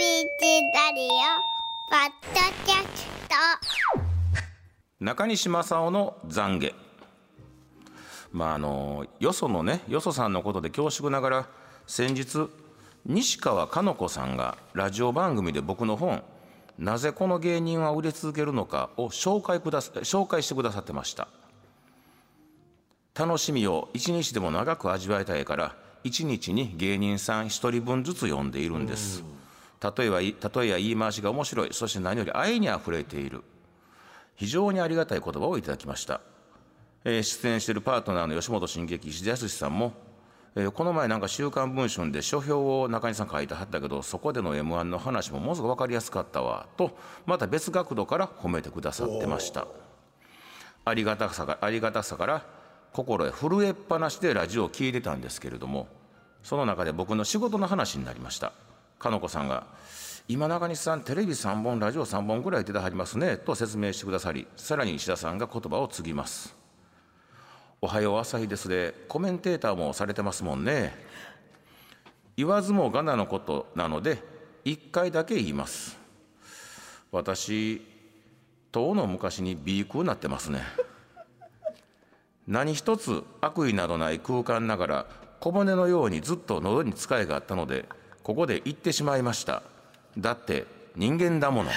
ラディオポッドキャスト。中西正夫の懺悔。まああのよそのねよそさんのことで恐縮ながら先日西川かの子さんがラジオ番組で僕の本「なぜこの芸人は売れ続けるのか」を紹介くだ紹介してくださってました。楽しみを一日でも長く味わいたいから一日に芸人さん一人分ずつ読んでいるんです。例えば例えや言い回しが面白い。そして何より愛にあふれている。非常にありがたい言葉をいただきました、えー出演しているパートナーの吉本新喜劇石田康さんも、えーこの前なんか「週刊文春」で書評を中西さん書いてはったけどそこでの m 1の話もものすごく分かりやすかったわ。とまた別角度から褒めてくださってました。ありがたさがありがたさから心へ震えっぱなしでラジオを聞いてたんですけれどもその中で僕の仕事の話になりました。かのこさんが「今中西さんテレビ3本ラジオ3本ぐらい出てはりますね」と説明してくださりさらに石田さんが言葉を継ぎます「おはよう朝日です」でコメンテーターもされてますもんね。言わずもがなのことなので1回だけ言います。私遠の昔に B 空になってますね。何一つ悪意などない空間ながら小骨のようにずっと喉に使いがあったのでここで言ってしまいました。だって人間だもの。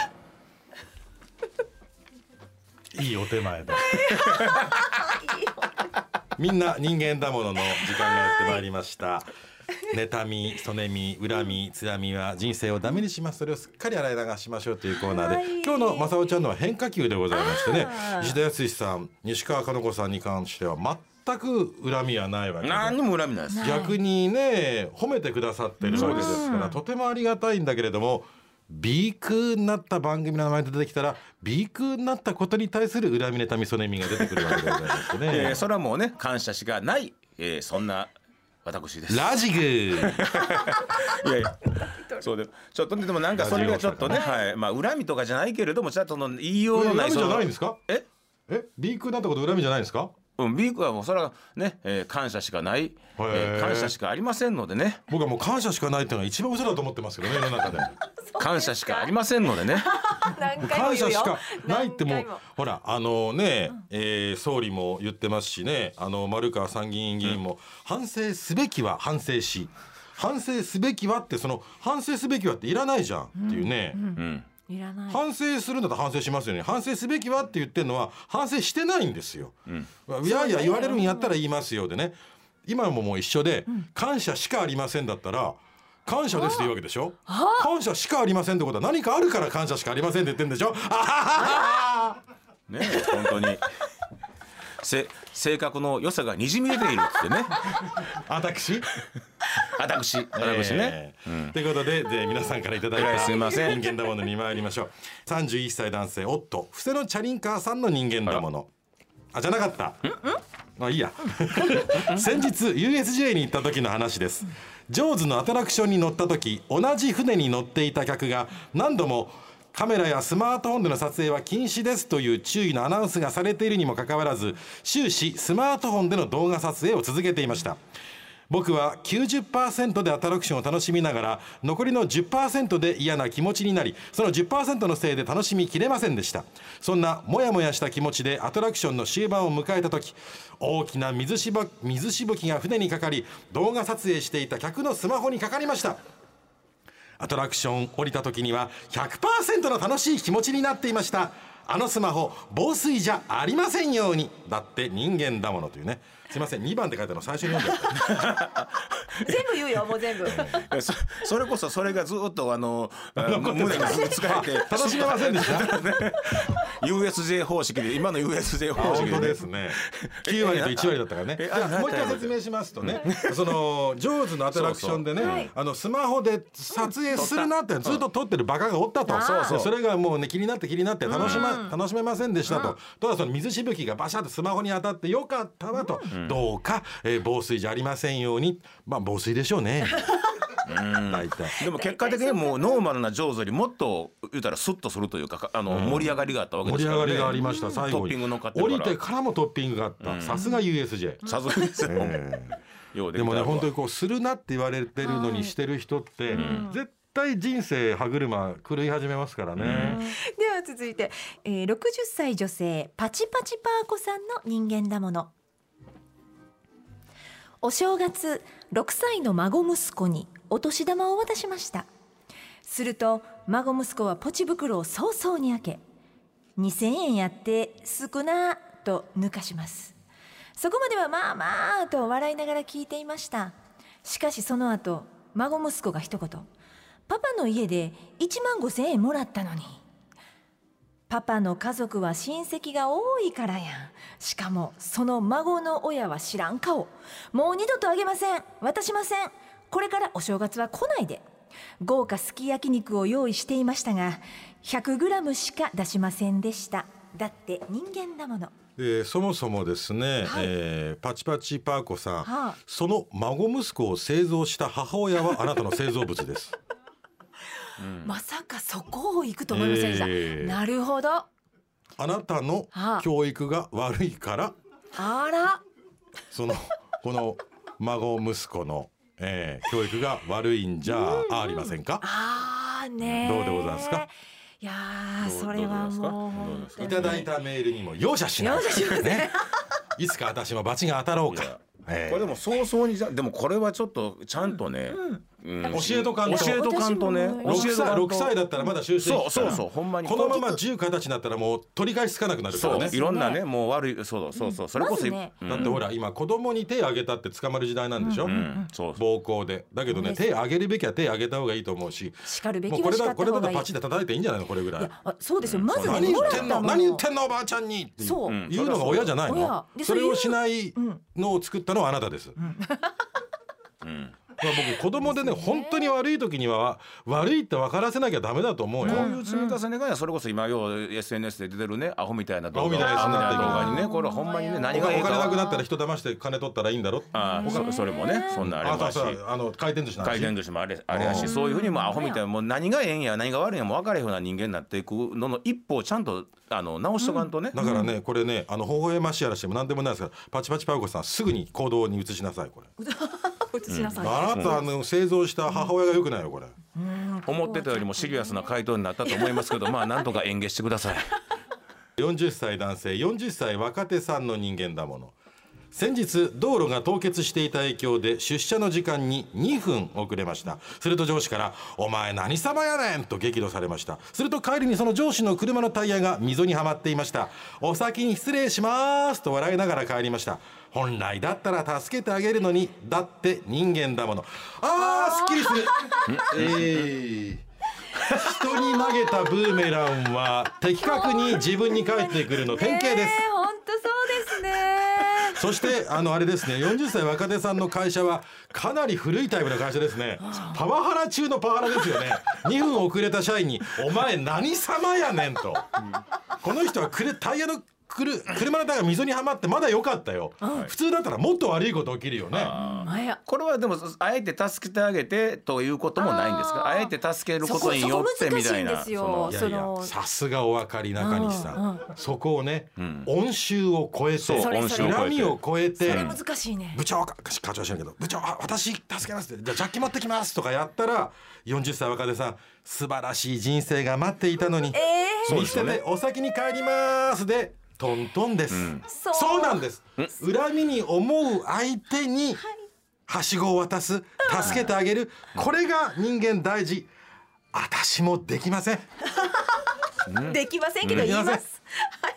いいお手前でみんな人間だものの時間がやってまいりました。妬み、そねみ、恨み、つらみは人生をダメにします。それをすっかり洗い流しましょうというコーナーで、はい。今日の正雄ちゃんのは変化球でございましてね。石田康さん西川かの子さんに関しては全く恨みはないわけで。何にも恨みないです。逆にね褒めてくださってるわけですから、とてもありがたいんだけれども B 空になった番組の名前で出てきたら B 空になったことに対する恨み妬みそねみが出てくるわけでございましてね、えーそれはもうね感謝しかない、えーそんな私です。ラジグ いやいやそうでちょっとねでもなんかそれがちょっとね、はい。まあ恨みとかじゃないけれどもちょっとその言いようのない恨みじゃないんですか？え？え？B 空になったこと恨みじゃないんですか？うん、ビークはもうそれはね、えー感謝しかない、えー感謝しかありませんのでね。僕はもう感謝しかないっていうのが一番嘘だと思ってますけどね 世の中で。感謝しかありませんのでね。感謝しかないってもほらあのね、えー総理も言ってますしね。あの丸川参議院議員も、反省すべきは反省し反省すべきはってその反省すべきはっていらないじゃんっていうね、うんいらない。反省するんだったら反省しますよね。反省すべきはって言ってるのは反省してないんですよ、いやいや言われるんやったら言いますよでね。今ももう一緒で、感謝しかありませんだったら感謝ですって言うわけでしょ？感謝しかありませんってことは何かあるから感謝しかありませんって言ってんでしょ？あはははね本当に。せ性格の良さがにじみ出ているってね。私？私。私ね、えーということでで皆さんからいただいはいたすいません。人間だものに参りましょう。31歳男性夫。布施のチャリンカーさんの人間だもの。あじゃなかった。あいいや。先日 USJ に行った時の話です。ジョーズのアトラクションに乗った時同じ船に乗っていた客が何度もカメラやスマートフォンでの撮影は禁止ですという注意のアナウンスがされているにもかかわらず終始スマートフォンでの動画撮影を続けていました。僕は90%でアトラクションを楽しみながら残りの10%で嫌な気持ちになりその10%のせいで楽しみきれませんでした。そんなモヤモヤした気持ちでアトラクションの終盤を迎えた時大きな水しぶ水しぶきが船にかかり動画撮影していた客のスマホにかかりました。アトラクション降りた時には100%の楽しい気持ちになっていました。あのスマホ防水じゃありませんように。だって人間だものというね。すいません。2番って書いたの最初に読んじゃった。全部言うよもう全部。えそそれこそそれがずっとあのあ胸にずっと使えて楽しめませんでした。USJ 方式で今の USJ あ方式で。すね。9割と1割だったからね。えじゃああもう一回説明しますとねそのジョーズのアトラクションでそうねあのスマホで撮影するなってずっと撮ってるバカがおったと。そうそう。でそれがもうね気になって気になって楽しま楽しめませんでしたと。ただその水しぶきがバシャッとスマホに当たってよかったわと。どうかえー防水じゃありませんように。まあ防水でしょうね。大体。でも結果的にもうノーマルな上手よりもっと言うたらスッとするというかかあの盛り上がりがあったわけで盛りすからね。上がりがありました最後トッピングに乗っかってるから降りてからもトッピングがあった。さすが USJ さすがですよ、ええ。ようででもね本当にこうするなって言われてるのにしてる人って、絶対人生歯車狂い始めますからね、では続いて、えー、60歳女性パチパチパーコさんの人間だものお正月6歳の孫息子にお年玉を渡しました。すると孫息子はポチ袋を早々に開け2000円やって少なと抜かします。そこまではまあまあと笑いながら聞いていました。しかしその後孫息子が一言パパの家で1万5千円もらったのにパパの家族は親戚が多いからやん。しかもその孫の親は知らん顔。もう二度とあげません。渡しません。これからお正月は来ないで。豪華すき焼き肉を用意していましたが 100g しか出しませんでした。だって人間だもの。でそもそもですね、はい。えーパチパチパーコさん、はあ。その孫息子を製造した母親はあなたの製造物ですまさかそこを行くと思いませんでした、ええ。なるほど。ああなたのはあ。教育が悪いから。ら。そのこの孫息子の、えー教育が悪いんじゃありませんか？あーねどうでございますか？いやそれはもういただいたメールにも容赦しない。容赦しません。ね、いつか私も罰が当たろうか。えーこれでも早々にじゃでもこれはちょっとちゃんとね、うん教えとかんと。教えとかんとね。私も6歳教えとかんと。6歳だったらまだ修正そうそうそうほんまに。このまま10形になったらもう取り返しつかなくなるからね。そういろんなねもう悪いそうそうそうそれこそ、まずね。うんだってほら今子供に手あげたって捕まる時代なんでしょ、うんそうそう暴行で。だけどね手あげるべきは手あげた方がいいと思うし。叱るべもう。これだこれだとパチで叩いていいんじゃないの？これぐらい。いやあそうですよ。まずね何言ってんの？何言ってんのおばあちゃんにってそう。う。ん言うのが親じゃないの？それをしないのを作ったのはあなたです、まあ僕子供でね本当に悪い時には悪いって分からせなきゃダメだと思うよ、こういう積み重ねがそれこそ今よう SNS で出てるねアホみたいな動画アホみたいな動画にね。これほんまにね何おがいいか金なくなはったら人騙して金取ったらいいんだろああそそれもねそんなんありあますしあの回転寿司回転寿司もあれあれやしそういうふうにもうアホみたいなもう何がええんや何が悪いんやも分からへんような人間になっていくのの一歩をちゃんとあの直しとかんとね、だからね、これねあの微笑ましやらしても何でもないですからパチパチパウコさんすぐに行動に移しなさいこれ あなたあの製造した母親が良くないよこれ。思ってたよりもシリアスな回答になったと思いますけど まあなんとか演芸してください。40歳男性40歳若手さんの人間だもの先日道路が凍結していた影響で出社の時間に2分遅れました。すると上司から「お前何様やねん!」と激怒されました。すると帰りにその上司の車のタイヤが溝にはまっていました「お先に失礼します」と笑いながら帰りました。本来だったら助けてあげるのにだって人間だもの。あーすっきりする。えー。人に投げたブーメランは的確に自分に返ってくるの典型ですねえ本当そうですねそしてあのあれですね40歳若手さんの会社はかなり古いタイプの会社ですね。パワハラ中のパワハラですよね。2分遅れた社員に「お前何様やねん」と。この人はくれタイヤのくる車のタイヤが溝にはまってまだ良かったよ。普通だったらもっと悪いこと起きるよね。まやこれはでもあえて助けてあげてということもないんですか？あえて助けることによってみたいな。そこそこ難しいんですよ。いやいやそのさすがお分かり中西さうんん。そこをね恩衆を超えてそうそれ恩師を超えて。恨みを超えてそれ難しいね。部長か課長は知らんけど部長あ私助けますってじゃあジャッキ持ってきますとかやったら40歳若手さん素晴らしい人生が待っていたのにええ見捨ててお先に帰りますでトントンです、そう。そうなんです。恨みに思う相手にはしごを渡す助けてあげる。これが人間大事。私もできません。できませんけど言いま。す。はい。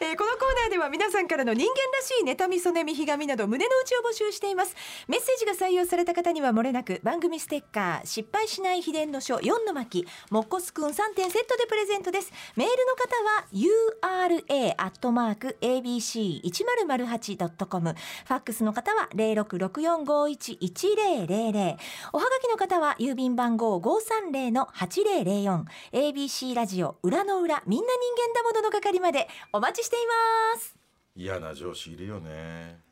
えーこのコーナーでは皆さんからの人間らしい妬み、そねみ、ひがみなど胸の内を募集しています。メッセージが採用された方にはもれなく番組ステッカー、失敗しない秘伝の書4の巻、もっこすくん3点セットでプレゼントです。メールの方は ura アットマーク abc 一0 0 8 com、ファックスの方は0664511000、おはがきの方は郵便番号530の8004、ABC ラジオ裏の裏みんな人間だものの係までお待ちしています。嫌な上司いるよね。